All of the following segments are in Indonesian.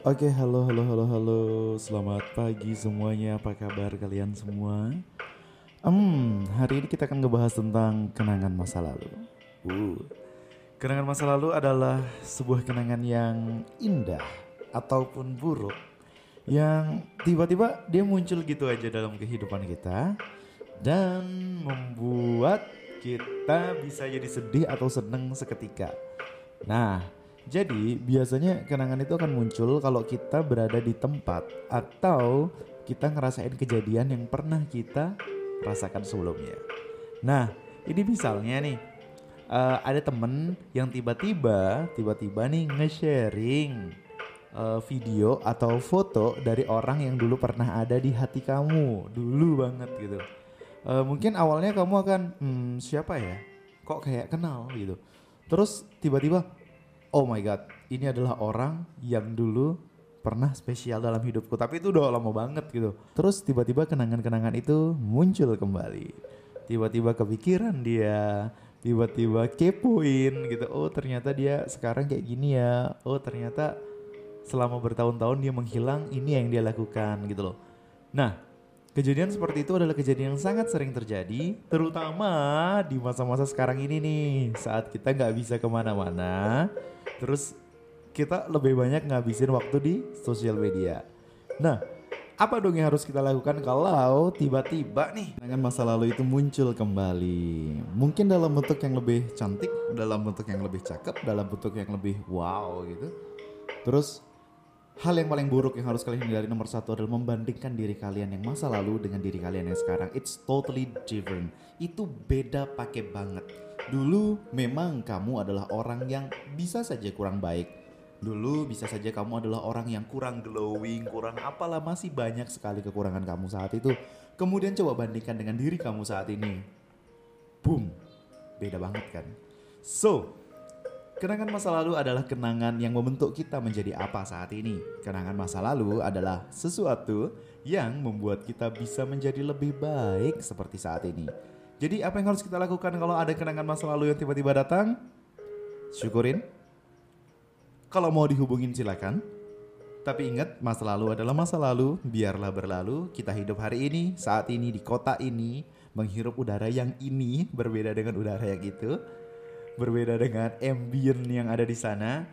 Oke, halo, halo, halo, halo. Selamat pagi semuanya. Apa kabar kalian semua? Hmm, hari ini kita akan ngebahas tentang kenangan masa lalu. Uh, kenangan masa lalu adalah sebuah kenangan yang indah ataupun buruk yang tiba-tiba dia muncul gitu aja dalam kehidupan kita dan membuat kita bisa jadi sedih atau seneng seketika. Nah, jadi biasanya kenangan itu akan muncul kalau kita berada di tempat atau kita ngerasain kejadian yang pernah kita rasakan sebelumnya. Nah, ini misalnya nih uh, ada temen yang tiba-tiba tiba-tiba nih nge-sharing uh, video atau foto dari orang yang dulu pernah ada di hati kamu dulu banget gitu. Uh, mungkin awalnya kamu akan hmm, siapa ya? Kok kayak kenal gitu. Terus tiba-tiba oh my god, ini adalah orang yang dulu pernah spesial dalam hidupku, tapi itu udah lama banget gitu. Terus tiba-tiba kenangan-kenangan itu muncul kembali. Tiba-tiba kepikiran dia, tiba-tiba kepoin gitu. Oh, ternyata dia sekarang kayak gini ya. Oh, ternyata selama bertahun-tahun dia menghilang, ini yang dia lakukan gitu loh. Nah, Kejadian seperti itu adalah kejadian yang sangat sering terjadi, terutama di masa-masa sekarang ini nih, saat kita nggak bisa ke mana-mana, terus kita lebih banyak ngabisin waktu di sosial media. Nah, apa dong yang harus kita lakukan kalau tiba-tiba nih dengan masa lalu itu muncul kembali? Mungkin dalam bentuk yang lebih cantik, dalam bentuk yang lebih cakep, dalam bentuk yang lebih wow gitu. Terus Hal yang paling buruk yang harus kalian hindari nomor satu adalah membandingkan diri kalian yang masa lalu dengan diri kalian yang sekarang. It's totally different. Itu beda pakai banget. Dulu memang kamu adalah orang yang bisa saja kurang baik. Dulu bisa saja kamu adalah orang yang kurang glowing, kurang apalah masih banyak sekali kekurangan kamu saat itu. Kemudian coba bandingkan dengan diri kamu saat ini. Boom. Beda banget kan? So, Kenangan masa lalu adalah kenangan yang membentuk kita menjadi apa saat ini. Kenangan masa lalu adalah sesuatu yang membuat kita bisa menjadi lebih baik seperti saat ini. Jadi apa yang harus kita lakukan kalau ada kenangan masa lalu yang tiba-tiba datang? Syukurin. Kalau mau dihubungin silakan. Tapi ingat, masa lalu adalah masa lalu, biarlah berlalu. Kita hidup hari ini, saat ini, di kota ini, menghirup udara yang ini, berbeda dengan udara yang itu berbeda dengan ambient yang ada di sana.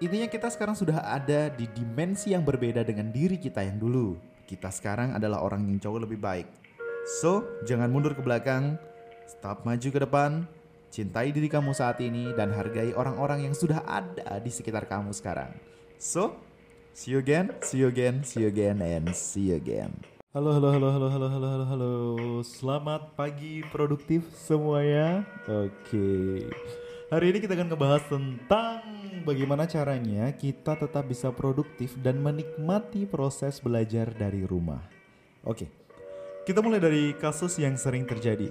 Intinya kita sekarang sudah ada di dimensi yang berbeda dengan diri kita yang dulu. Kita sekarang adalah orang yang jauh lebih baik. So, jangan mundur ke belakang, stop maju ke depan, cintai diri kamu saat ini dan hargai orang-orang yang sudah ada di sekitar kamu sekarang. So, see you again, see you again, see you again, and see you again. Halo, halo, halo, halo, halo, halo, halo, halo. Selamat pagi produktif semuanya. Oke. Hari ini kita akan ngebahas tentang bagaimana caranya kita tetap bisa produktif dan menikmati proses belajar dari rumah. Oke. Kita mulai dari kasus yang sering terjadi.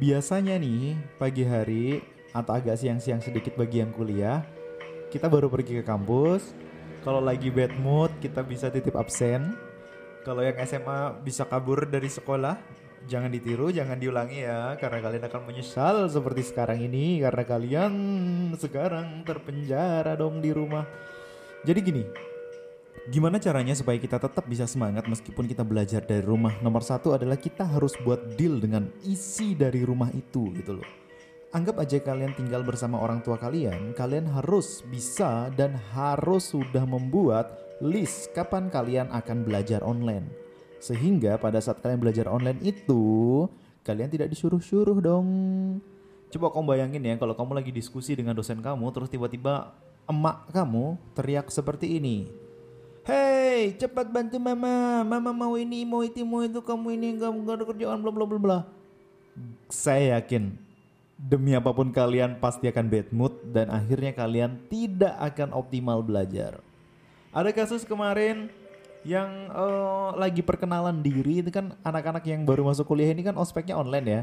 Biasanya nih, pagi hari atau agak siang-siang sedikit bagi yang kuliah, kita baru pergi ke kampus. Kalau lagi bad mood, kita bisa titip absen kalau yang SMA bisa kabur dari sekolah, jangan ditiru, jangan diulangi ya, karena kalian akan menyesal seperti sekarang ini, karena kalian sekarang terpenjara dong di rumah. Jadi gini, gimana caranya supaya kita tetap bisa semangat meskipun kita belajar dari rumah? Nomor satu adalah kita harus buat deal dengan isi dari rumah itu gitu loh. Anggap aja kalian tinggal bersama orang tua kalian, kalian harus bisa dan harus sudah membuat list kapan kalian akan belajar online. Sehingga pada saat kalian belajar online itu, kalian tidak disuruh-suruh dong. Coba kamu bayangin ya kalau kamu lagi diskusi dengan dosen kamu terus tiba-tiba emak kamu teriak seperti ini. Hei, cepat bantu mama. Mama mau ini, mau itu, mau itu. Kamu ini enggak, enggak ada kerjaan, bla bla bla bla. Saya yakin demi apa pun kalian pasti akan bad mood dan akhirnya kalian tidak akan optimal belajar. Ada kasus kemarin yang uh, lagi perkenalan diri itu kan anak-anak yang baru masuk kuliah ini kan ospeknya online ya.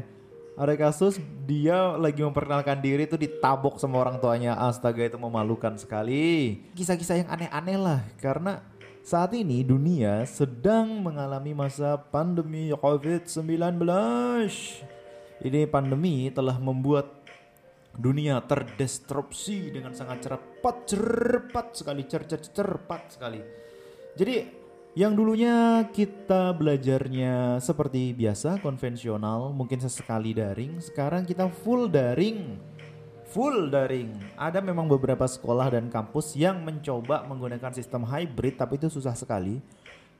Ada kasus dia lagi memperkenalkan diri itu ditabok sama orang tuanya. Astaga itu memalukan sekali. Kisah-kisah yang aneh-aneh lah karena saat ini dunia sedang mengalami masa pandemi COVID-19. Ini pandemi telah membuat dunia terdestrupsi dengan sangat cepat cepat sekali cer cepat sekali jadi yang dulunya kita belajarnya seperti biasa konvensional mungkin sesekali daring sekarang kita full daring full daring. Ada memang beberapa sekolah dan kampus yang mencoba menggunakan sistem hybrid tapi itu susah sekali.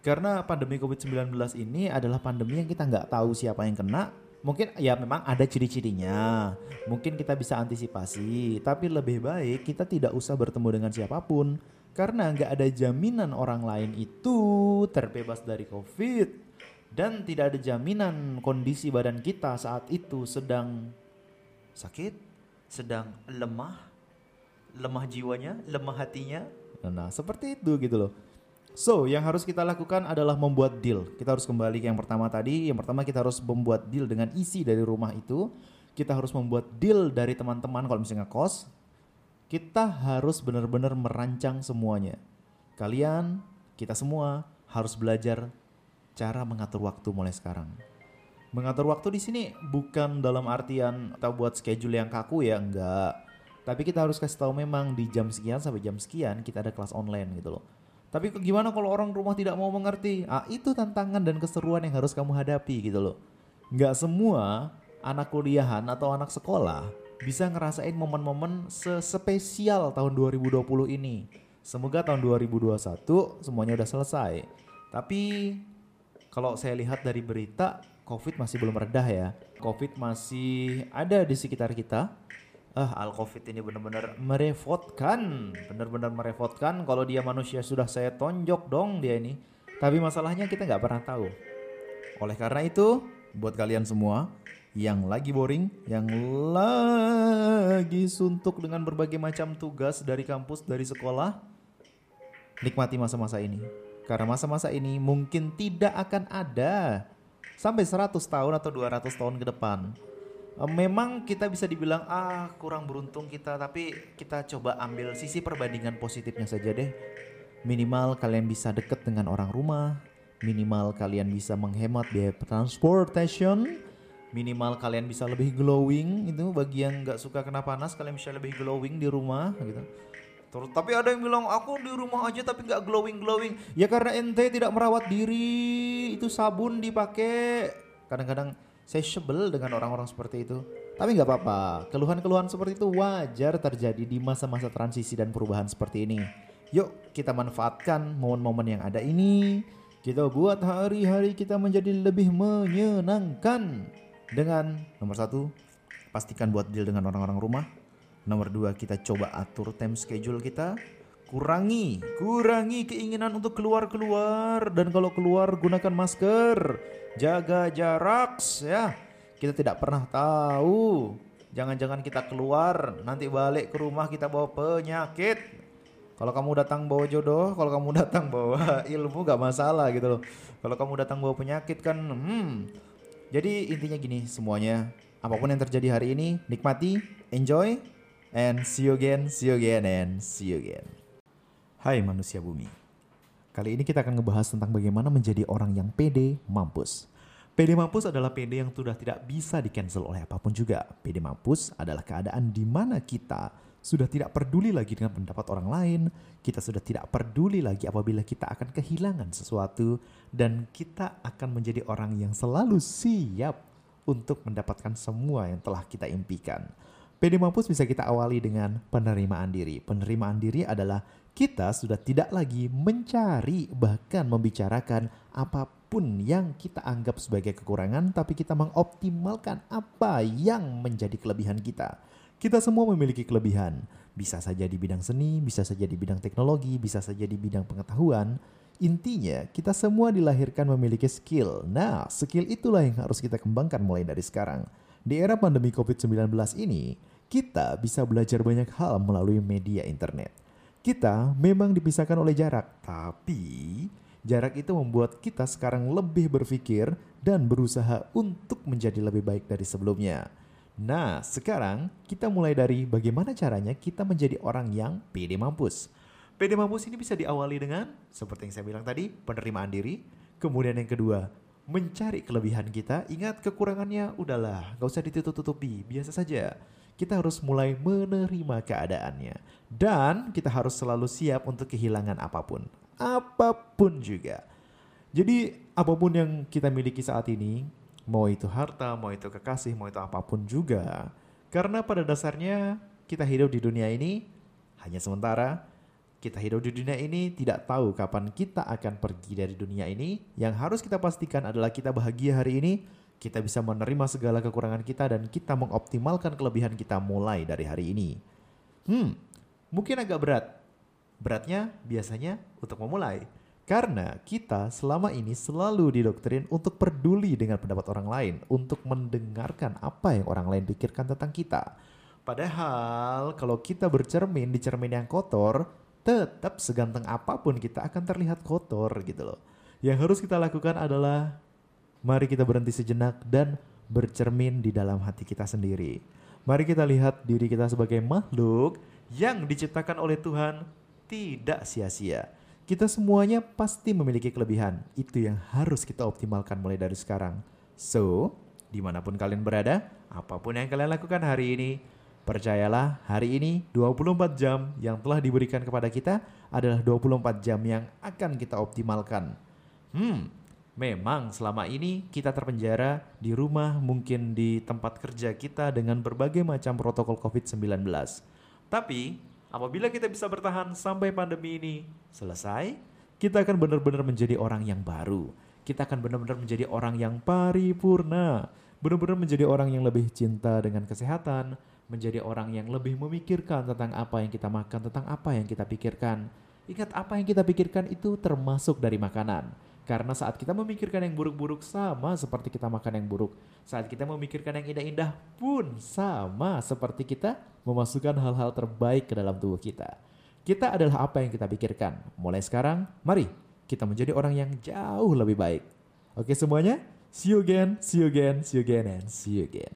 Karena pandemi COVID-19 ini adalah pandemi yang kita nggak tahu siapa yang kena. Mungkin ya memang ada ciri-cirinya. Mungkin kita bisa antisipasi, tapi lebih baik kita tidak usah bertemu dengan siapa pun. Karena nggak ada jaminan orang lain itu terbebas dari COVID. Dan tidak ada jaminan kondisi badan kita saat itu sedang sakit, sedang lemah, lemah jiwanya, lemah hatinya. Nah, seperti itu gitu loh. So, yang harus kita lakukan adalah membuat deal. Kita harus kembali ke yang pertama tadi. Yang pertama kita harus membuat deal dengan isi dari rumah itu. Kita harus membuat deal dari teman-teman kalau misalnya kos. Kita harus benar-benar merancang semuanya. Kalian, kita semua harus belajar cara mengatur waktu mulai sekarang. Mengatur waktu di sini bukan dalam artian kita buat schedule yang kaku ya, enggak. Tapi kita harus kasih tahu memang di jam sekian sampai jam sekian kita ada kelas online gitu loh tapi gimana kalau orang rumah tidak mau mengerti? Ah, itu tantangan dan keseruan yang harus kamu hadapi gitu loh. Nggak semua anak kuliahan atau anak sekolah bisa ngerasain momen-momen sespesial tahun 2020 ini. Semoga tahun 2021 semuanya udah selesai. Tapi kalau saya lihat dari berita, COVID masih belum redah ya. COVID masih ada di sekitar kita. Ah al covid ini benar-benar merepotkan benar-benar merepotkan kalau dia manusia sudah saya tonjok dong dia ini. Tapi masalahnya kita nggak pernah tahu. Oleh karena itu buat kalian semua yang lagi boring yang lagi suntuk dengan berbagai macam tugas dari kampus dari sekolah nikmati masa-masa ini. Karena masa-masa ini mungkin tidak akan ada sampai 100 tahun atau 200 tahun ke depan Eh, memang kita bisa dibilang ah kurang beruntung kita. Tapi kita coba ambil sisi perbandingan positifnya saja deh. Minimal kalian bisa deket dengan orang rumah minimal kalian bisa menghemat biaya transportation minimal kalian bisa lebih glowing. Itu bagi yang nggak suka kena panas kalian bisa lebih glowing di rumah gitu Terus, tapi ada yang bilang aku di rumah aja tapi nggak glowing glowing ya karena ente tidak merawat diri itu sabun dipakai kadang-kadang saya sebel dengan orang-orang seperti itu. Tapi nggak apa-apa, keluhan-keluhan seperti itu wajar terjadi di masa-masa transisi dan perubahan seperti ini. Yuk kita manfaatkan momen-momen yang ada ini. Kita buat hari-hari kita menjadi lebih menyenangkan. Dengan nomor satu, pastikan buat deal dengan orang-orang rumah. Nomor dua, kita coba atur time schedule kita. Kurangi, kurangi keinginan untuk keluar-keluar. Dan kalau keluar gunakan masker jaga jarak ya. Kita tidak pernah tahu. Jangan-jangan kita keluar nanti balik ke rumah kita bawa penyakit. Kalau kamu datang bawa jodoh, kalau kamu datang bawa ilmu gak masalah gitu loh. Kalau kamu datang bawa penyakit kan, hmm. Jadi intinya gini semuanya, apa pun yang terjadi hari ini, nikmati, enjoy, and see you again, see you again, and see you again. Hai manusia bumi. Kali ini kita akan ngebahas tentang bagaimana menjadi orang yang pede mampus. PD mampus adalah PD yang sudah tidak bisa di-cancel oleh apa pun juga. PD mampus adalah keadaan di mana kita sudah tidak peduli lagi dengan pendapat orang lain, kita sudah tidak peduli lagi apabila kita akan kehilangan sesuatu, dan kita akan menjadi orang yang selalu siap untuk mendapatkan semua yang telah kita impikan. PD mampus bisa kita awali dengan penerimaan diri. Penerimaan diri adalah kita sudah tidak lagi mencari bahkan membicarakan apa pun yang kita anggap sebagai kekurangan tapi kita mengoptimalkan apa yang menjadi kelebihan kita. Kita semua memiliki kelebihan, bisa saja di bidang seni, bisa saja di bidang teknologi, bisa saja di bidang pengetahuan. Intinya, kita semua dilahirkan memiliki skill. Nah, skill itulah yang harus kita kembangkan mulai dari sekarang. Di era pandemi COVID-19 ini, kita bisa belajar banyak hal melalui media internet. Kita memang dipisahkan oleh jarak, tapi jarak itu membuat kita sekarang lebih berpikir dan berusaha untuk menjadi lebih baik dari sebelumnya. Nah, sekarang kita mulai dari bagaimana caranya kita menjadi orang yang pede mampus. Pede mampus ini bisa diawali dengan, seperti yang saya bilang tadi, penerimaan diri. Kemudian yang kedua, mencari kelebihan kita. Ingat kekurangannya, udahlah, gak usah ditutup-tutupi, biasa saja kita harus mulai menerima keadaannya. Dan kita harus selalu siap untuk kehilangan apa pun. Apa pun juga. Jadi apa pun yang kita miliki saat ini, mau itu harta, mau itu kekasih, mau itu apa pun juga. Karena pada dasarnya kita hidup di dunia ini hanya sementara. Kita hidup di dunia ini tidak tahu kapan kita akan pergi dari dunia ini. Yang harus kita pastikan adalah kita bahagia hari ini, kita bisa menerima segala kekurangan kita dan kita mengoptimalkan kelebihan kita mulai dari hari ini. Hmm, mungkin agak berat. Beratnya biasanya untuk memulai. Karena kita selama ini selalu didoktrin untuk peduli dengan pendapat orang lain, untuk mendengarkan apa yang orang lain pikirkan tentang kita. Padahal kalau kita bercermin di cermin yang kotor, tetap seganteng apa pun kita akan terlihat kotor gitu loh. Yang harus kita lakukan adalah mari kita berhenti sejenak dan bercermin di dalam hati kita sendiri. Mari kita lihat diri kita sebagai makhluk yang diciptakan oleh Tuhan tidak sia-sia. Kita semuanya pasti memiliki kelebihan. Itu yang harus kita optimalkan mulai dari sekarang. So, di mana pun kalian berada, apa pun yang kalian lakukan hari ini, Percayalah, hari ini 24 jam yang telah diberikan kepada kita adalah 24 jam yang akan kita optimalkan. Hmm, memang selama ini kita terpenjara di rumah, mungkin di tempat kerja kita dengan berbagai macam protokol COVID-19. Tapi, apabila kita bisa bertahan sampai pandemi ini selesai, kita akan benar-benar menjadi orang yang baru. Kita akan benar-benar menjadi orang yang paripurna, benar-benar menjadi orang yang lebih cinta dengan kesehatan, menjadi orang yang lebih memikirkan tentang apa yang kita makan, tentang apa yang kita pikirkan. Ingat apa yang kita pikirkan itu termasuk dari makanan. Karena saat kita memikirkan yang buruk-buruk sama seperti kita makan yang buruk. Saat kita memikirkan yang indah-indah pun sama seperti kita memasukkan hal-hal terbaik ke dalam tubuh kita. Kita adalah apa yang kita pikirkan. Mulai sekarang, mari kita menjadi orang yang jauh lebih baik. Oke semuanya, see you again, see you again, see you again, and see you again.